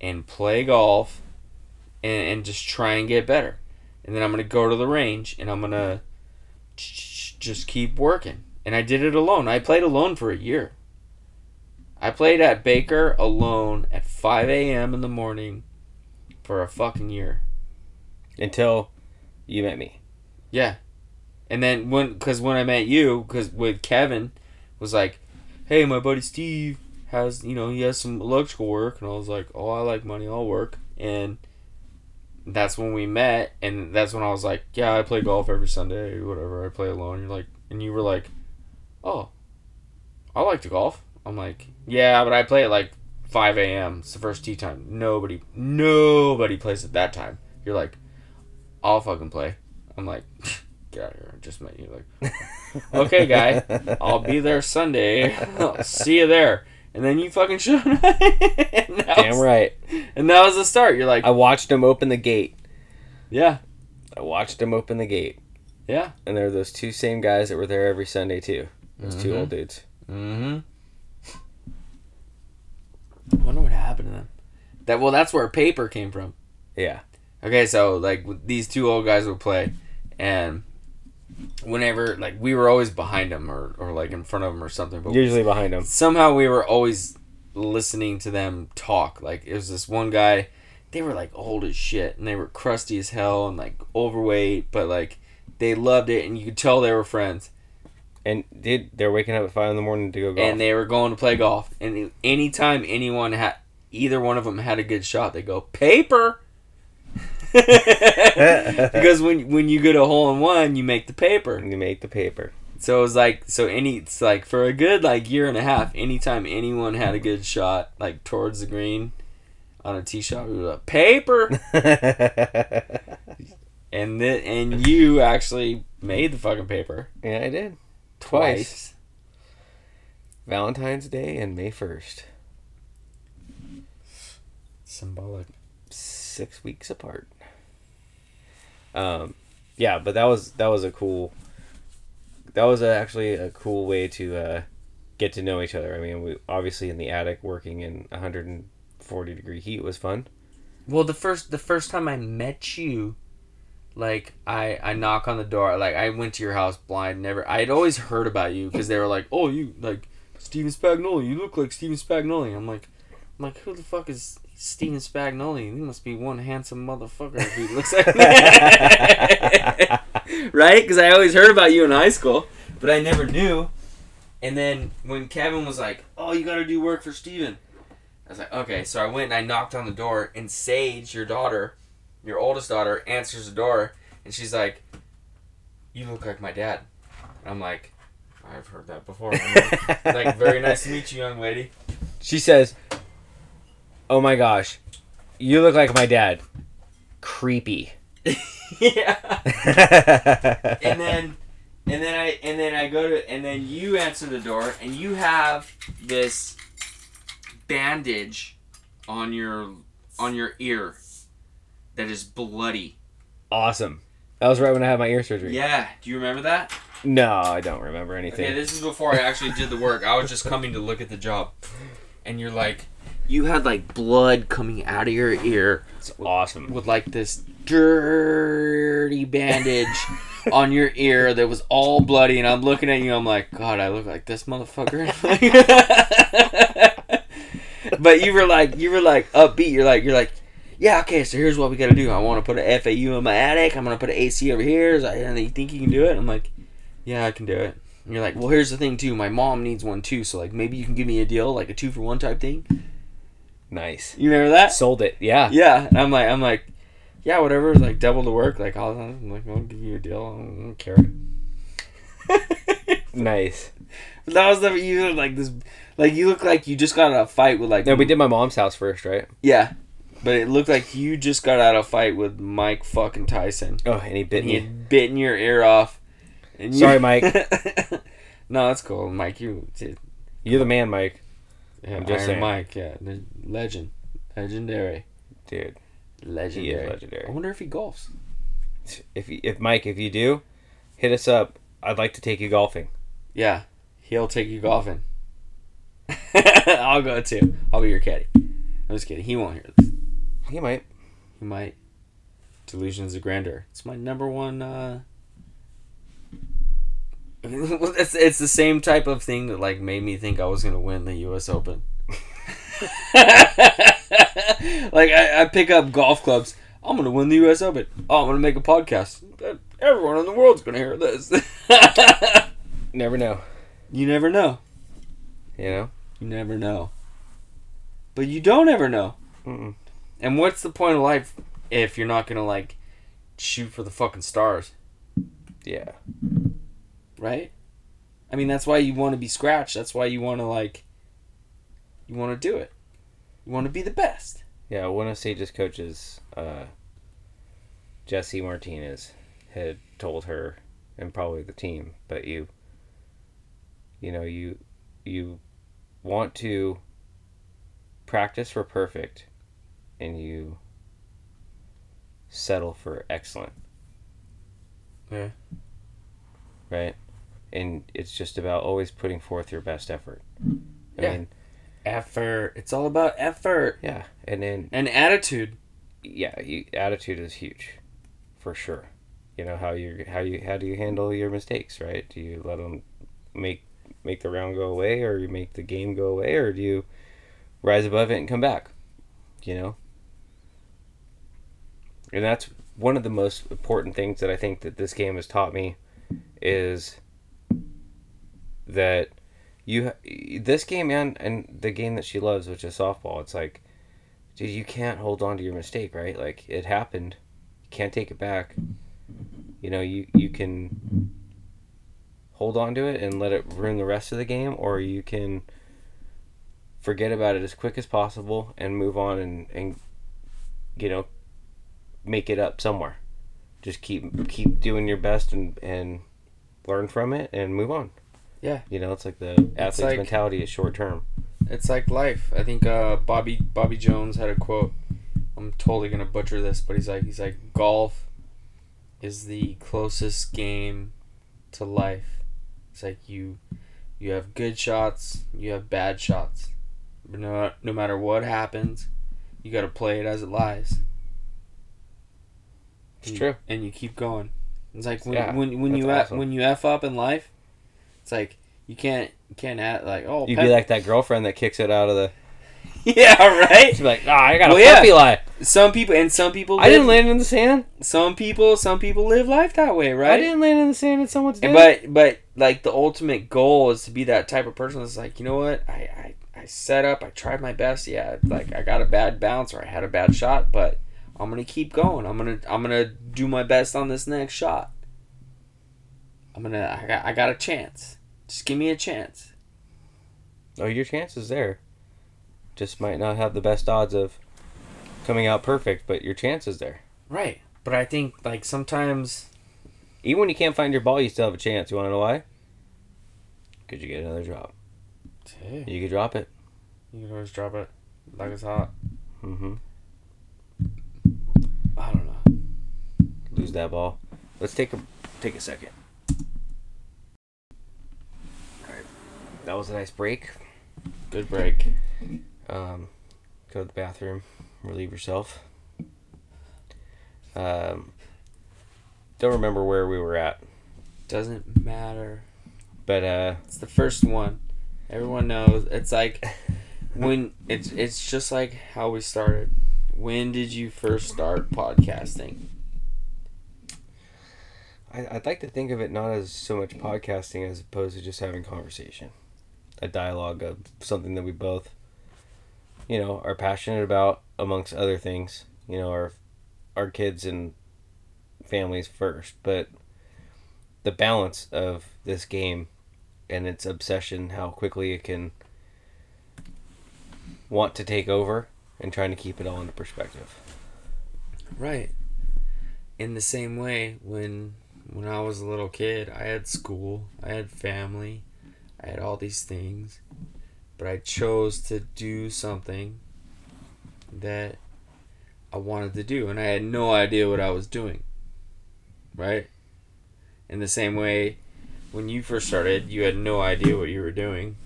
and play golf and, and just try and get better. And then I'm going to go to the range and I'm going to just keep working. And I did it alone. I played alone for a year. I played at Baker alone at 5 a.m. in the morning for a fucking year. Until you met me. Yeah. And then when, because when I met you, because with Kevin, was like, hey, my buddy Steve has, you know, he has some electrical work. And I was like, oh, I like money, I'll work. And that's when we met. And that's when I was like, yeah, I play golf every Sunday or whatever. I play alone. You're like, and you were like, oh, I like to golf. I'm like, yeah, but I play at like 5 a.m. It's the first tee time. Nobody, nobody plays at that time. You're like, I'll fucking play. I'm like, get out of here. I just met you. Like, okay, guy, I'll be there Sunday. I'll see you there. And then you fucking showed up. Damn was, right. And that was the start. You're like, I watched him open the gate. Yeah. I watched him open the gate. Yeah. And there were those two same guys that were there every Sunday too. Those mm-hmm. two old dudes. Mm-hmm. I wonder what happened to them. That well, that's where paper came from. Yeah. Okay, so like these two old guys would play, and whenever like we were always behind them or, or like in front of them or something. But usually behind them. Somehow we were always listening to them talk. Like it was this one guy. They were like old as shit, and they were crusty as hell and like overweight, but like they loved it, and you could tell they were friends. And did they're waking up at five in the morning to go golf? And they were going to play golf. And anytime anyone had either one of them had a good shot, they go paper. because when when you get a hole in one, you make the paper. You make the paper. So it was like so any it's like for a good like year and a half, anytime anyone had a good shot like towards the green on a tee shot, we were like paper. and then and you actually made the fucking paper. Yeah, I did. Twice. Twice. Valentine's Day and May first. Symbolic. Six weeks apart. Um, yeah, but that was that was a cool. That was a, actually a cool way to uh, get to know each other. I mean, we obviously in the attic working in 140 degree heat was fun. Well, the first the first time I met you, like I I knock on the door. Like I went to your house blind. Never. I had always heard about you because they were like, "Oh, you like Steven Spagnoli. You look like Steven Spagnoli." I'm like, I'm like, who the fuck is Steven Spagnoli. He must be one handsome motherfucker if he looks like that. right? Because I always heard about you in high school, but I never knew. And then when Kevin was like, "Oh, you got to do work for Steven," I was like, "Okay." So I went and I knocked on the door, and Sage, your daughter, your oldest daughter, answers the door, and she's like, "You look like my dad." And I'm like, "I've heard that before." Like, like, very nice to meet you, young lady. She says, oh my gosh, you look like my dad. Creepy. yeah. and then and then I and then I go to and then you answer the door and you have this bandage on your on your ear that is bloody. Awesome. That was right when I had my ear surgery. Yeah. Do you remember that? No, I don't remember anything. Okay, this is before I actually did the work. I was just coming to look at the job. And you're like, you had like blood coming out of your ear. It's awesome. With like this dirty bandage on your ear that was all bloody, and I'm looking at you. I'm like, God, I look like this motherfucker. but you were like, you were like upbeat. You're like, you're like, yeah, okay. So here's what we gotta do. I want to put an FAU in my attic. I'm gonna put an AC over here. Is and you think you can do it? I'm like, yeah, I can do it. And you're like, well, here's the thing too. My mom needs one too. So like, maybe you can give me a deal, like a two for one type thing. Nice. You remember that? Sold it. Yeah. Yeah. And I'm like, I'm like, yeah, whatever. Like double the work. Like I'll, I'm like, I'll give you a deal. I don't, care. nice. That was the you like this, like you look like you just got out of a fight with like. No, we did my mom's house first, right? Yeah, but it looked like you just got out of a fight with Mike fucking Tyson. Oh, and he bit and me. He bitten your ear off. And Sorry, Mike. no, that's cool, Mike. You. You're the man, Mike. Yeah, I'm just Iron saying. Mike, yeah, legend, legendary, dude. Legendary. legendary. I wonder if he golfs. If if Mike, if you do, hit us up. I'd like to take you golfing. Yeah, he'll take you golfing. I'll go too. I'll be your caddy. I'm just kidding. He won't hear this. He might. He might. Delusions of Grandeur. It's my number one. uh it's, it's the same type of thing that like made me think I was gonna win the U.S. Open. like I, I pick up golf clubs. I'm gonna win the U.S. Open. Oh, I'm gonna make a podcast. Uh, everyone in the world's gonna hear this. Never know. you never know. You know. You never know. But you don't ever know. Mm-mm. And what's the point of life if you're not gonna like shoot for the fucking stars, Yeah. Right? I mean, that's why you want to be scratched. That's why you want to like. You want to do it. You want to be the best. Yeah. One of Sage's coaches, uh, Jesse Martinez, had told her, and probably the team, but you. You know you, you, want to. Practice for perfect, and you. Settle for excellent. Yeah. right? And it's just about always putting forth your best effort. I Yeah. mean, Effort. It's all about effort yeah, and then and attitude. yeah, you, attitude is huge, for sure. You know how you how you how do you handle your mistakes, right? Do you let them make make the round go away, or you make the game go away, or do you rise above it and come back? You know, and that's one of the most important things that I think that this game has taught me is that you this game and and the game that she loves, which is softball. It's like, dude, you can't hold on to your mistake, right? Like it happened, you can't take it back. You know, you you can hold on to it and let it ruin the rest of the game, or you can forget about it as quick as possible and move on and and you know make it up somewhere. Just keep keep doing your best and and learn from it and move on. Yeah. You know, it's like the athlete's like- mentality is short term. It's like life. I think uh, Bobby Bobby Jones had a quote. I'm totally gonna butcher this, but he's like he's like golf is the closest game to life. It's like you you have good shots, you have bad shots. But no no matter what happens, you gotta play it as it lies. It's And- true. And you keep going. It's like when Yeah, when, when you awesome. when you f up in life, it's like you can't you can't act like oh You'd Pep- be like that girlfriend that kicks it out of the. yeah right She'd be like, "Ah, I got a Well, yeah. puppy lie. Some people and some people. I didn't land in the sand. Some people, some people live life that way, right? I didn't land in the sand and someone's dead." And but but like the ultimate goal is to be that type of person that's like, you know what, I I, I set up, I tried my best. Yeah, like I got a bad bounce or I had a bad shot, but I'm gonna keep going. I'm gonna I'm gonna do my best on this next shot. I'm gonna I got I got a chance. Just give me a chance. oh, your chance is there. Just might not have the best odds of coming out perfect, but your chance is there. Right. But I think like sometimes Even when you can't find your ball, you still have a chance. You want to know why? Could you get another drop. hey, You could drop it. you can always drop it like it's hot. Mm hmm I don't know. Lose that ball. Let's take a take a second. All right, that was a nice break. Good break. Um, go to the bathroom, relieve yourself. Um, don't remember where we were at, Doesn't matter. but uh, It's the first one. Everyone knows. It's like when it's it's just like how we started. When did you first start podcasting? I, I'd like to think of it not as so much podcasting as opposed to just having conversation, a dialogue of something that we both, you know, are passionate about, amongst other things. You know, our our kids and families first, but the balance of this game and its obsession, how quickly it can want to take over, and trying to keep it all into perspective. Right. In the same way, when when I was a little kid, I had school, I had family, I had all these things, but I chose to do something that I wanted to do, and I had no idea what I was doing. Right? In the same way, when you first started, you had no idea what you were doing,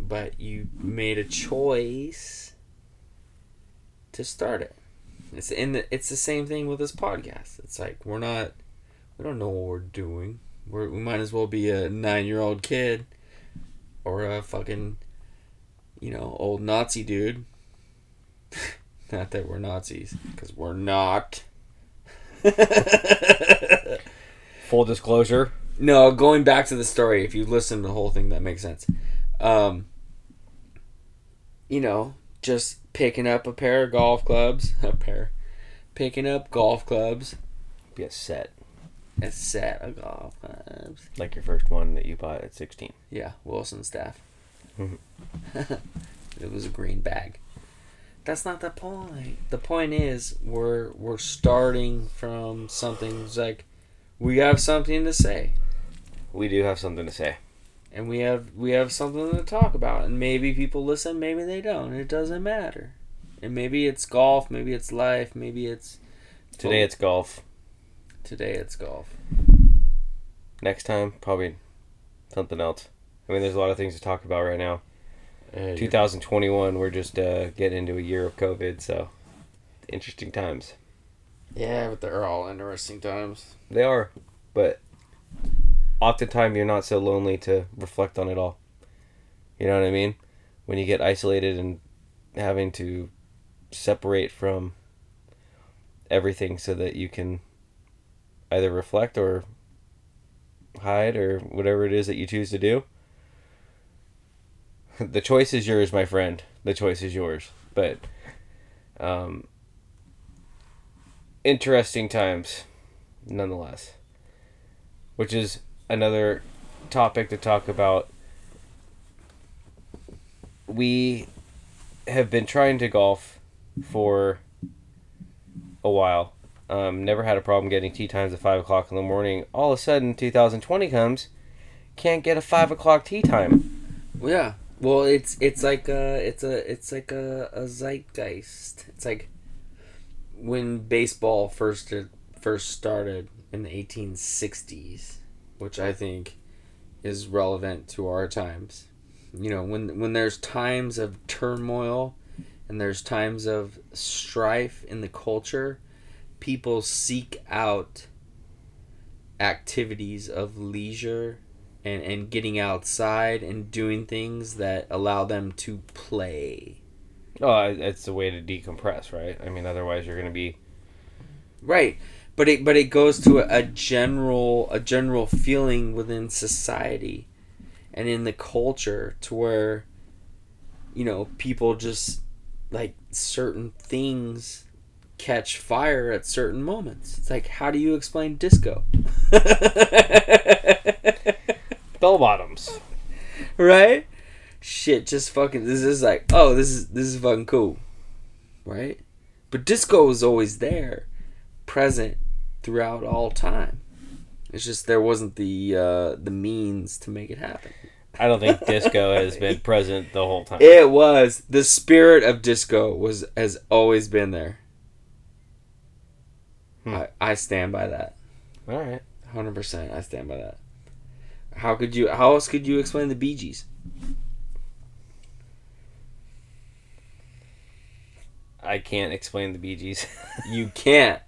but you made a choice to start it. It's in the it's the same thing with this podcast. It's like we're not we don't know what we're doing. We're, we might as well be a nine year old kid or a fucking you know old Nazi dude. not that we're Nazis, because we're not. Full disclosure. No, going back to the story, if you listen to the whole thing, that makes sense. Um, you know, just picking up a pair of golf clubs, a pair, picking up golf clubs, Be a set. A set of golf clubs. Like your first one that you bought at 16. Yeah, Wilson staff. Mhm. it was a green bag. That's not the point. The point is we're we're starting from something it's like we have something to say. We do have something to say. and we have we have something to talk about and maybe people listen maybe they don't it doesn't matter and maybe it's golf maybe it's life maybe it's Today it's golf. Today it's golf Next time, probably something else. I mean, there's a lot of things to talk about right now. 2021, we're just uh, getting into a year of COVID, so interesting times. yeah but they're all interesting times They are, but oftentimes you're not so lonely to reflect on it all. You know what I mean? When you get isolated and having to separate from everything so that you can either reflect or hide or whatever it is that you choose to do. The choice is yours, my friend. The choice is yours. But um interesting times nonetheless which is another topic to talk about. We have been trying to golf for a while. Um, never had a problem getting tee times at five o'clock in the morning. All of a sudden, 2020 comes, can't get a five o'clock tee time. yeah well it's it's like a it's a it's like a, a zeitgeist it's like when baseball first first started in the 1860s which i think is relevant to our times you know when when there's times of turmoil and there's times of strife in the culture people seek out activities of leisure and, and getting outside and doing things that allow them to play Oh, it's a way to decompress, right? I mean, otherwise you're going to be right but it but it goes to a, a general a general feeling within society and in the culture to where you know people just like certain things catch fire at certain moments. It's like how do you explain disco? Bell bottoms. right? Shit just fucking this is like oh this is this is fucking cool. Right? But disco was always there present throughout all time. It's just there wasn't the uh the means to make it happen. I don't think disco has been present the whole time. it was. The spirit of disco was has always been there Hmm. I, I stand by that All right. 100% i stand by that how could you how else could you explain the bee gees I can't explain the Bee Gees. You can't.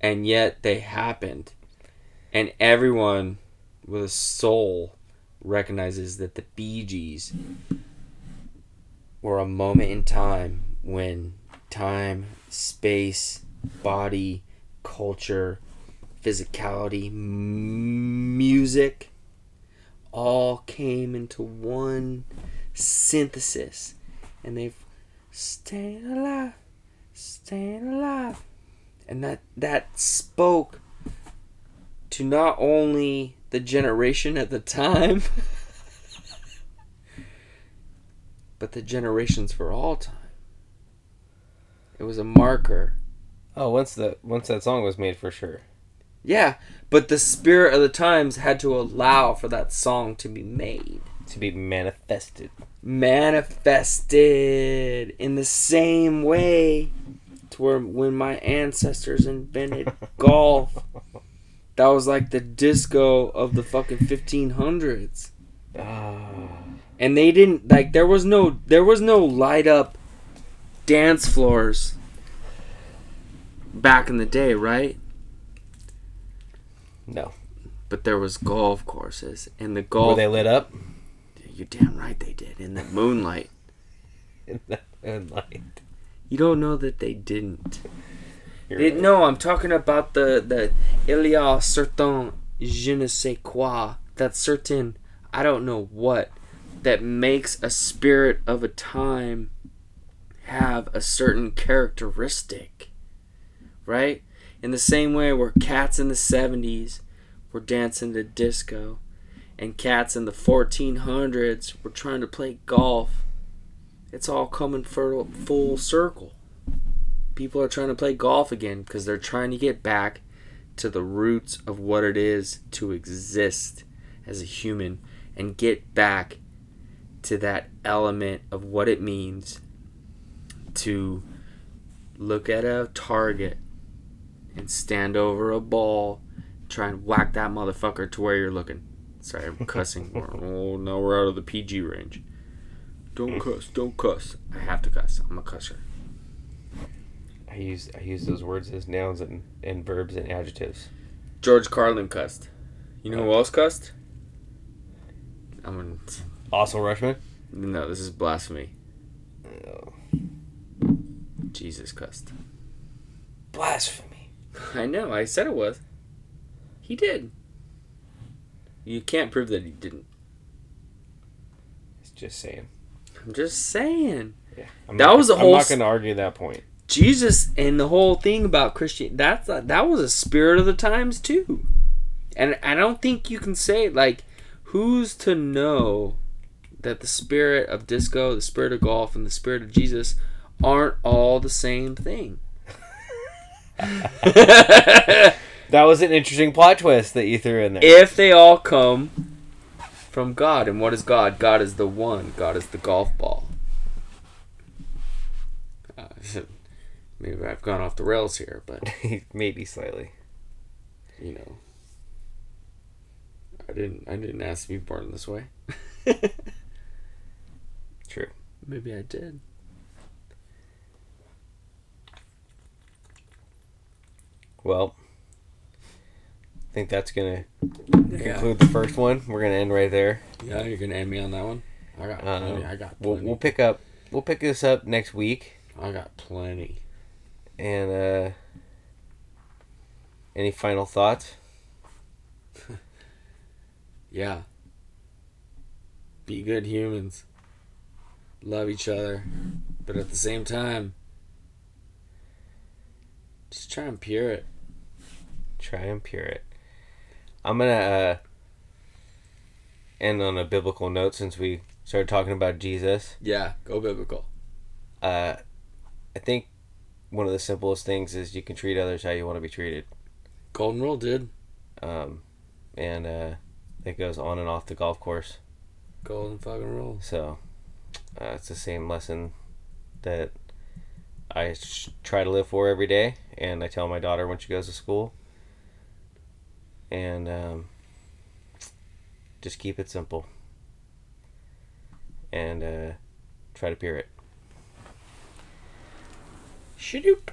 And yet they happened. And everyone with a soul recognizes that the Bee Gees were a moment in time when time, space, body, culture, physicality, music all came into one synthesis. And they've staying alive, staying alive. And that that spoke to not only the generation at the time, but the generations for all time. It was a marker. Oh, once the once that song was made for sure. Yeah, but the spirit of the times had to allow for that song to be made. To be manifested. Manifested in the same way to where when my ancestors invented golf, That was like the disco of the fucking 1500s. Ah. And they didn't like there was no there was no light up dance floors back in the day, right? no. But there was golf courses and the golf. Were they lit up? You're damn right they did in the moonlight. in the moonlight. You don't know that they didn't. They, right. no, I'm talking about the the il y a certain je ne sais quoi. That certain I don't know what that makes a spirit of a time have a certain characteristic. Right? In the same way where cats in the 70s were dancing to disco and cats in the 1400s were trying to play golf. It's all coming full circle people are trying to play golf again because they're trying to get back to the roots of what it is to exist as a human and get back to that element of what it means to look at a target and stand over a ball try and whack that motherfucker to where you're looking sorry i'm cussing oh no we're out of the pg range don't mm. cuss don't cuss i have to cuss i'm a cusser I use I use those words as nouns and, and verbs and adjectives. George Carlin cussed. You know who uh, else cussed? I'm gonna. Also, Rushman. No, this is blasphemy. Oh. Jesus cussed. Blasphemy. I know. I said it was. He did. You can't prove that he didn't. It's just saying. I'm just saying. Yeah. I'm That not, was a I'm not going to argue that point. Jesus and the whole thing about Christian that's a, that was a spirit of the times too. And I don't think you can say like who's to know that the spirit of disco, the spirit of golf and the spirit of Jesus aren't all the same thing. That was an interesting plot twist that you threw in there. if they all come from God. And what is God? God is the one. God is the golf ball. Uh, maybe I've gone off the rails here, but Maybe slightly. you know, I didn't. I didn't ask to be born this way. True. Maybe I did. Well, I think that's going to Yeah. conclude the first one. We're going to end right there. Yeah, you're gonna end me on that one. I got Uh, plenty. I got We'll, we'll pick up. We'll pick this up next week. I got plenty. And uh, any final thoughts? Yeah. Be good humans. Love each other, but at the same time, just try and pure it. Try and pure it. I'm gonna uh, end on a biblical note since we started talking about Jesus. Yeah, go biblical. Uh, I think one of the simplest things is you can treat others how you want to be treated. Golden rule, dude. Um, and uh, it goes on and off the golf course. Golden fucking rule. So uh, it's the same lesson that I sh- try to live for every day, and I tell my daughter when she goes to school. And um, just keep it simple, and uh, try to peer it. Shadoop.